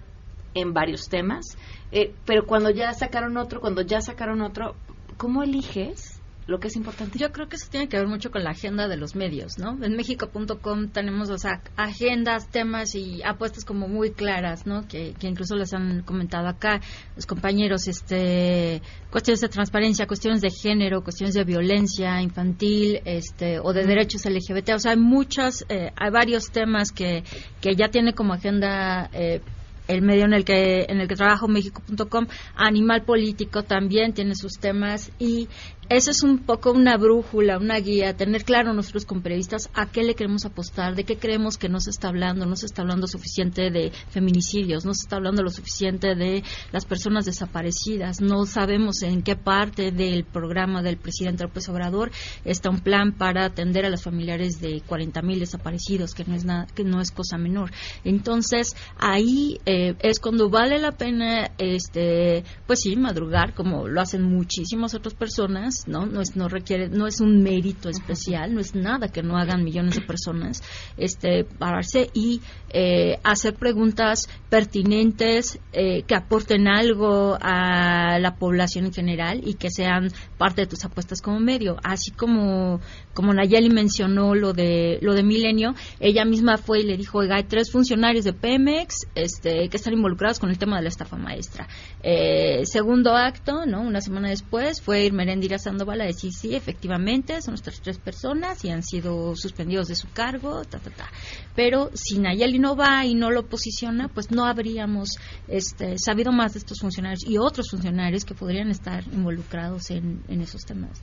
en varios temas. Eh, pero cuando ya sacaron otro, cuando ya sacaron otro, ¿cómo eliges lo que es importante. Yo creo que eso tiene que ver mucho con la agenda de los medios, ¿no? En México.com tenemos, o sea, agendas, temas y apuestas como muy claras, ¿no? Que, que incluso les han comentado acá los compañeros, este, cuestiones de transparencia, cuestiones de género, cuestiones de violencia infantil, este, o de derechos LGBT, o sea, hay muchas, eh, hay varios temas que, que ya tiene como agenda eh, el medio en el que en el que trabajo México.com, Animal Político también tiene sus temas y eso es un poco una brújula, una guía, tener claro nosotros como periodistas a qué le queremos apostar, de qué creemos que no se está hablando, no se está hablando suficiente de feminicidios, no se está hablando lo suficiente de las personas desaparecidas, no sabemos en qué parte del programa del presidente López Obrador está un plan para atender a los familiares de 40 mil desaparecidos, que no es nada, que no es cosa menor. Entonces ahí eh, es cuando vale la pena, este, pues sí, madrugar como lo hacen muchísimas otras personas ¿no? No es, no requiere, no es un mérito especial, no es nada que no hagan millones de personas, este, pararse y eh, hacer preguntas pertinentes eh, que aporten algo a la población en general y que sean parte de tus apuestas como medio, así como como Nayeli mencionó lo de lo de Milenio, ella misma fue y le dijo, oiga, hay tres funcionarios de Pemex este, que están involucrados con el tema de la estafa maestra. Eh, segundo acto, ¿no? Una semana después fue ir Merendira Sandoval a decir, sí, efectivamente, son nuestras tres personas y han sido suspendidos de su cargo, ta, ta, ta. Pero si Nayeli no va y no lo posiciona, pues no habríamos este, sabido más de estos funcionarios y otros funcionarios que podrían estar involucrados en, esos temas.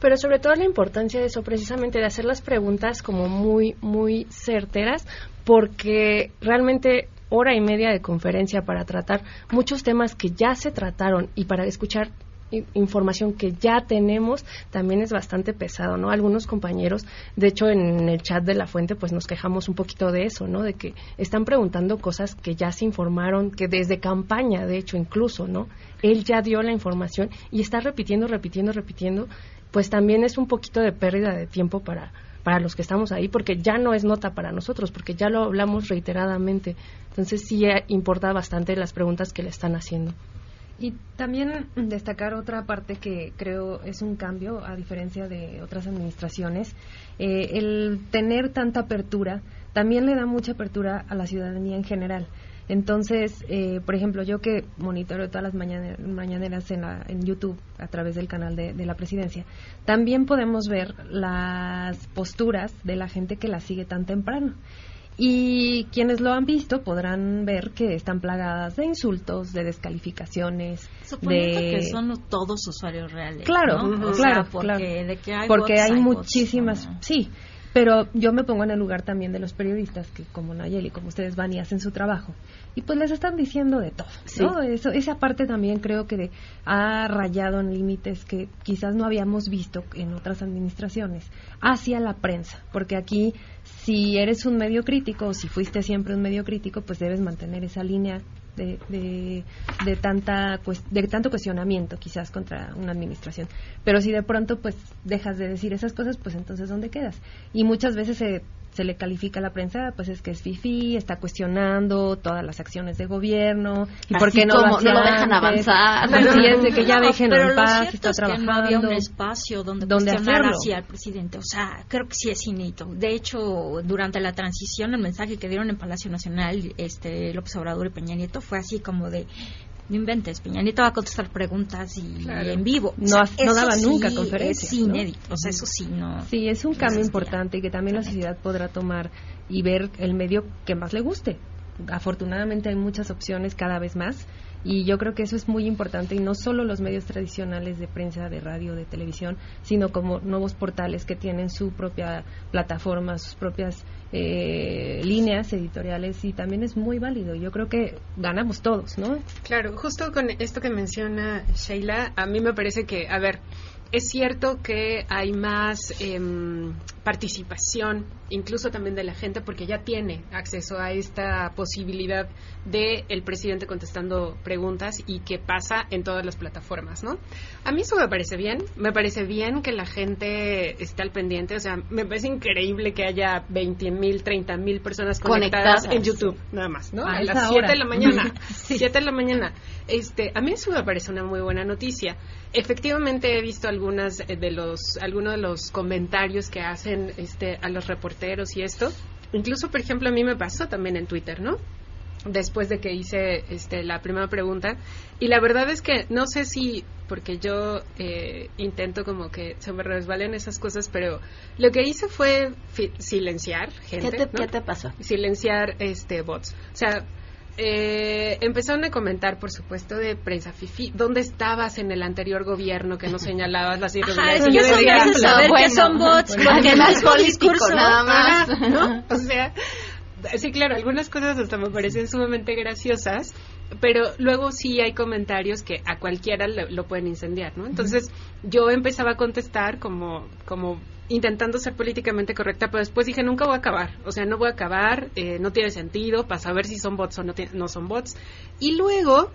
Pero sobre todo la importancia de eso precisamente de hacer las preguntas como muy, muy certeras, porque realmente hora y media de conferencia para tratar muchos temas que ya se trataron y para escuchar información que ya tenemos también es bastante pesado, ¿no? Algunos compañeros, de hecho en el chat de la fuente pues nos quejamos un poquito de eso, ¿no? De que están preguntando cosas que ya se informaron, que desde campaña, de hecho incluso, ¿no? Él ya dio la información y está repitiendo, repitiendo, repitiendo, pues también es un poquito de pérdida de tiempo para para los que estamos ahí, porque ya no es nota para nosotros, porque ya lo hablamos reiteradamente. Entonces sí importa bastante las preguntas que le están haciendo. Y también destacar otra parte que creo es un cambio, a diferencia de otras administraciones, eh, el tener tanta apertura también le da mucha apertura a la ciudadanía en general. Entonces, eh, por ejemplo, yo que monitoreo todas las mañaneras en, en YouTube a través del canal de, la presidencia, también podemos ver las posturas de la gente que la sigue tan temprano. Y quienes lo han visto podrán ver que están plagadas de insultos, de descalificaciones. Suponiendo que son todos usuarios reales. Claro, claro, porque, hay, porque hay, muchísimas. Sí, pero yo me pongo en el lugar también de los periodistas que, como Nayeli, como ustedes van y hacen su trabajo, y pues les están diciendo de todo. ¿no? Eso, esa parte también creo que ha rayado en límites que quizás no habíamos visto en otras administraciones hacia la prensa, porque aquí si eres un medio crítico o si fuiste siempre un medio crítico, pues debes mantener esa línea de, de, tanta de tanto cuestionamiento quizás contra una administración. Pero si de pronto pues dejas de decir esas cosas pues entonces dónde quedas y muchas veces se se le califica a la prensa, pues es que es fifi, está cuestionando todas las acciones de gobierno y por qué no, lo, dejan avanzar. es de que ya dejen en paz, está trabajando. Que no había un espacio donde, donde cuestionar así al presidente. O sea, creo que sí es inédito. De hecho, durante la transición, el mensaje que dieron en Palacio Nacional este López Obrador y Peña Nieto fue así como de no inventes, Peña Nieto va a contestar preguntas y en vivo. No, no daba nunca conferencias. Es inédito, o sea, eso sí, no. Sí, es un cambio importante y que también la sociedad podrá tomar y ver el medio que más le guste. Afortunadamente hay muchas opciones cada vez más y yo creo que eso es muy importante y no solo los medios tradicionales de prensa, de radio, de televisión, sino como nuevos portales que tienen su propia plataforma, sus propias eh, líneas editoriales y también es muy válido. Yo creo que ganamos todos, ¿no? Claro, justo con esto que menciona Sheila, a mí me parece que, a ver, es cierto que hay más em, participación, incluso también de la gente, porque ya tiene acceso a esta posibilidad de el presidente contestando preguntas y que pasa en todas las plataformas, ¿no? A mí eso me parece bien, me parece bien que la gente esté al pendiente, o sea, me parece increíble que haya 20 mil, 30 mil personas conectadas, en YouTube, nada más, ¿no? A, las 7 de la mañana, 7 de la mañana. Este, a mí eso me parece una muy buena noticia. Efectivamente he visto algunas de los algunos de los comentarios que hacen este a los reporteros y esto. Incluso, por ejemplo, a mí me pasó también en Twitter, ¿no? Después de que hice este, la primera pregunta. Y la verdad es que no sé si, porque yo eh, intento como que se me resbalen esas cosas, pero lo que hice fue silenciar gente. ¿Qué te, ¿Qué te pasó? Silenciar este, bots. O sea, eh, empezaron a comentar, por supuesto, de prensa fifi. ¿Dónde estabas en el anterior gobierno que no señalabas las irregularidades? yo decía, saber que son bots, porque no es político nada más. ¿no? O sea, sí, claro, algunas cosas hasta me parecen sumamente graciosas, pero luego sí hay comentarios que a cualquiera lo, pueden incendiar, ¿no? Entonces, yo empezaba a contestar como, como intentando ser políticamente correcta, pero después dije, nunca voy a acabar. O sea, no voy a acabar, eh, no tiene sentido para saber si son bots o no, no son bots. Y luego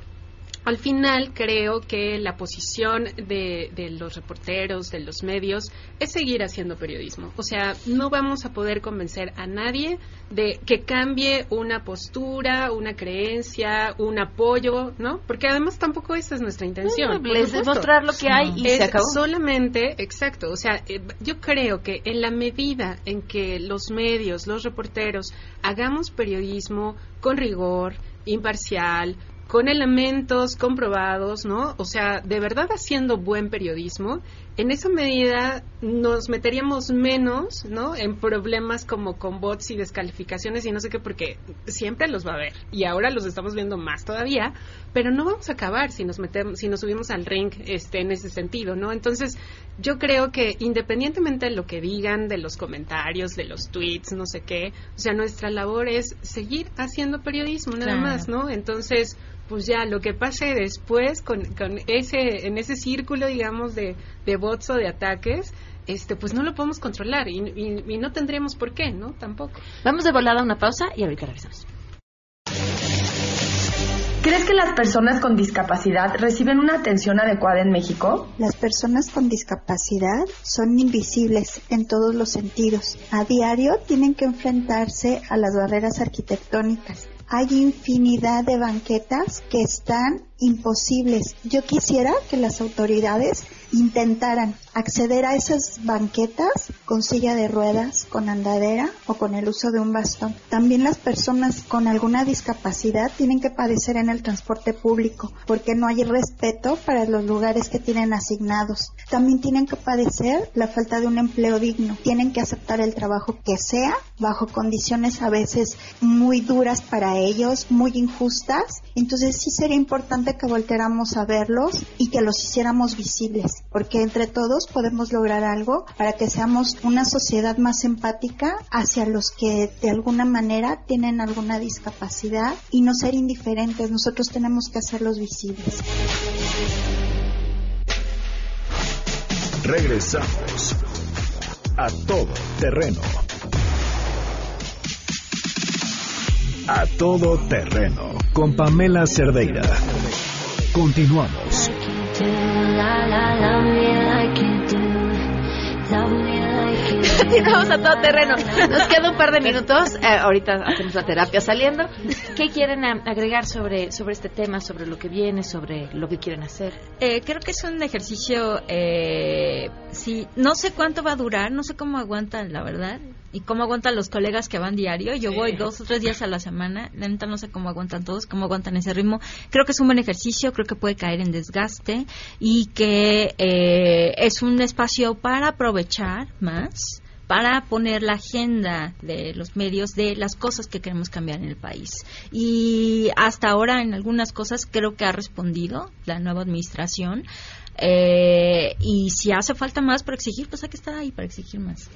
al final creo que la posición de, los reporteros, de los medios, es seguir haciendo periodismo. O sea, no vamos a poder convencer a nadie de que cambie una postura, una creencia, un apoyo, ¿no? Porque además tampoco esa es nuestra intención. No, es demostrar lo que hay y es se acabó. Solamente, exacto. O sea, eh, yo creo que en la medida en que los medios, los reporteros, hagamos periodismo con rigor, imparcial, con elementos comprobados, ¿no? O sea, de verdad haciendo buen periodismo, en esa medida nos meteríamos menos, ¿no? En problemas como con bots y descalificaciones y no sé qué, porque siempre los va a haber. Y ahora los estamos viendo más todavía, pero no vamos a acabar si nos metemos, si nos subimos al ring, este, en ese sentido, ¿no? Entonces, yo creo que independientemente de lo que digan, de los comentarios, de los tweets, no sé qué, o sea, nuestra labor es seguir haciendo periodismo, nada más, ¿no? Entonces, pues ya lo que pase después con, con ese en ese círculo digamos de, de bots o de ataques este pues no lo podemos controlar y, y, y no tendríamos por qué no tampoco vamos de volada a una pausa y ahorita regresamos ¿Crees que las personas con discapacidad reciben una atención adecuada en México? Las personas con discapacidad son invisibles en todos los sentidos. A diario tienen que enfrentarse a las barreras arquitectónicas. Hay infinidad de banquetas que están imposibles. Yo quisiera que las autoridades intentaran acceder a esas banquetas con silla de ruedas, con andadera o con el uso de un bastón. También las personas con alguna discapacidad tienen que padecer en el transporte público porque no hay respeto para los lugares que tienen asignados. También tienen que padecer la falta de un empleo digno. Tienen que aceptar el trabajo que sea bajo condiciones a veces muy duras para ellos, muy injustas. Entonces sí sería importante que volteáramos a verlos y que los hiciéramos visibles porque entre todos podemos lograr algo para que seamos una sociedad más empática hacia los que de alguna manera tienen alguna discapacidad y no ser indiferentes. Nosotros tenemos que hacerlos visibles. Regresamos a todo terreno. A todo terreno con Pamela Cerdeira. Continuamos. Continuamos a todo terreno. Nos queda un par de minutos. Eh, ahorita hacemos la terapia saliendo. ¿Qué quieren agregar sobre, sobre este tema, sobre lo que viene, sobre lo que quieren hacer? Eh, creo que es un ejercicio, eh, sí, no sé cuánto va a durar, no sé cómo aguantan, la verdad y cómo aguantan los colegas que van diario. Yo voy dos o tres días a la semana. La neta no sé cómo aguantan todos, cómo aguantan ese ritmo. Creo que es un buen ejercicio, creo que puede caer en desgaste y que eh, es un espacio para aprovechar más para poner la agenda de los medios de las cosas que queremos cambiar en el país. Y hasta ahora en algunas cosas creo que ha respondido la nueva administración. Eh, y si hace falta más para exigir, pues hay que estar ahí para exigir más.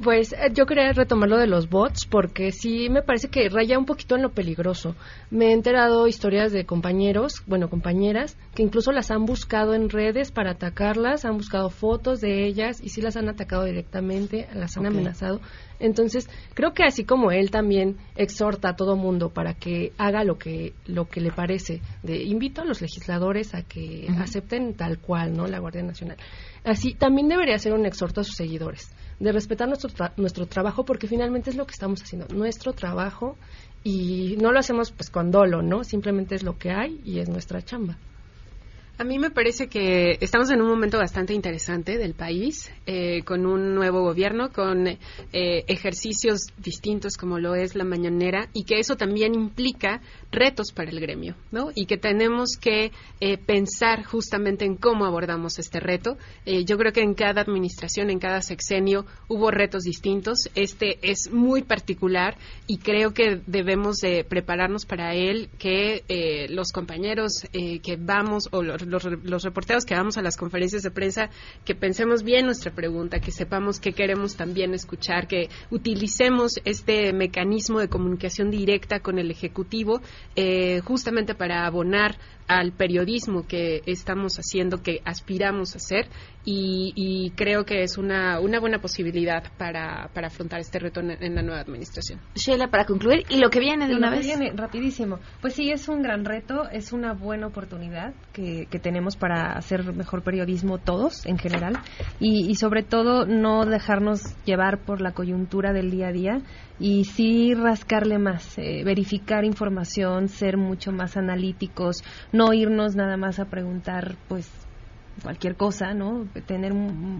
Pues eh, yo quería retomar lo de los bots porque sí me parece que raya un poquito en lo peligroso. Me he enterado historias de compañeros, bueno, compañeras, que incluso las han buscado en redes para atacarlas, han buscado fotos de ellas y sí las han atacado directamente, las han amenazado. Entonces, creo que así como él también exhorta a todo mundo para que haga lo que lo que le parece, de invito a los legisladores a que acepten tal cual, ¿no? La Guardia Nacional. Así también debería ser un exhorto a sus seguidores de respetar nuestro, nuestro trabajo porque finalmente es lo que estamos haciendo, nuestro trabajo y no lo hacemos pues con dolo, ¿no? Simplemente es lo que hay y es nuestra chamba. A mí me parece que estamos en un momento bastante interesante del país, eh, con un nuevo gobierno, con eh, ejercicios distintos como lo es la mañanera, y que eso también implica retos para el gremio, ¿no? Y que tenemos que eh, pensar justamente en cómo abordamos este reto. yo creo que en cada administración, en cada sexenio, hubo retos distintos. Este es muy particular y creo que debemos de prepararnos para él, que los compañeros que vamos o los los, reporteros que vamos a las conferencias de prensa, que pensemos bien nuestra pregunta, que sepamos qué queremos también escuchar, que utilicemos este mecanismo de comunicación directa con el Ejecutivo eh, justamente para abonar al periodismo que estamos haciendo, que aspiramos a hacer, y, creo que es una, una buena posibilidad para, para afrontar este reto en, la nueva administración. Sheila, para concluir, y lo que viene de una vez. Viene rapidísimo. Pues sí, es un gran reto, es una buena oportunidad que, que tenemos para hacer mejor periodismo todos en general, y, y sobre todo no dejarnos llevar por la coyuntura del día a día y sí rascarle más, eh, verificar información, ser mucho más analíticos, no irnos nada más a preguntar, pues cualquier cosa, ¿no? Tener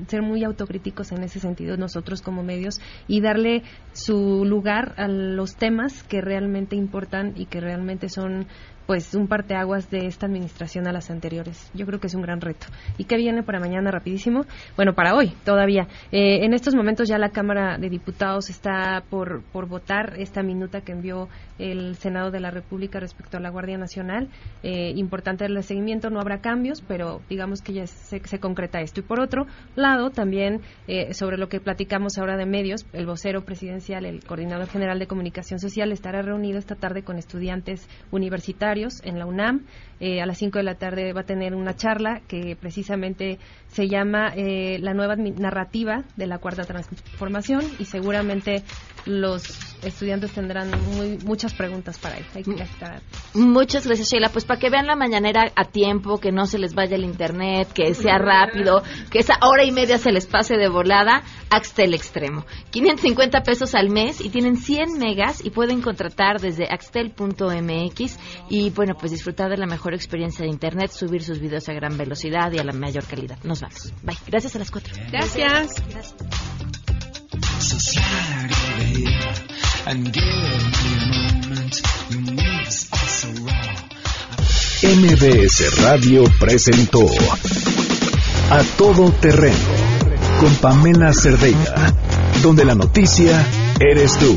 ser muy autocríticos en ese sentido nosotros como medios y darle su lugar a los temas que realmente importan y que realmente son pues un parteaguas de esta administración a las anteriores. Yo creo que es un gran reto. ¿Y qué viene para mañana rapidísimo? Bueno, para hoy todavía. Eh, en estos momentos ya la Cámara de Diputados está por, por votar esta minuta que envió el Senado de la República respecto a la Guardia Nacional. Eh, importante el seguimiento, no habrá cambios, pero digamos que ya se, se concreta esto. Y por otro lado, también eh, sobre lo que platicamos ahora de medios, el vocero presidencial, el coordinador general de comunicación social, estará reunido esta tarde con estudiantes universitarios en la UNAM. Eh, a las 5 de la tarde va a tener una charla que precisamente se llama eh, La nueva narrativa de la cuarta transformación y seguramente los estudiantes tendrán muy, muchas preguntas para él. Muchas gracias, Sheila. Pues para que vean la mañanera a tiempo, que no se les vaya el internet, que sea rápido, que esa hora y media se les pase de volada, Axtel Extremo. 550 pesos al mes y tienen 100 megas y pueden contratar desde axtel.mx y bueno, pues disfrutar de la mejor experiencia de internet, subir sus videos a gran velocidad y a la mayor calidad. Nos vamos. Bye. Gracias a las cuatro. Gracias. MBS Radio presentó A Todo Terreno con Pamela Cerdeira, donde la noticia eres tú.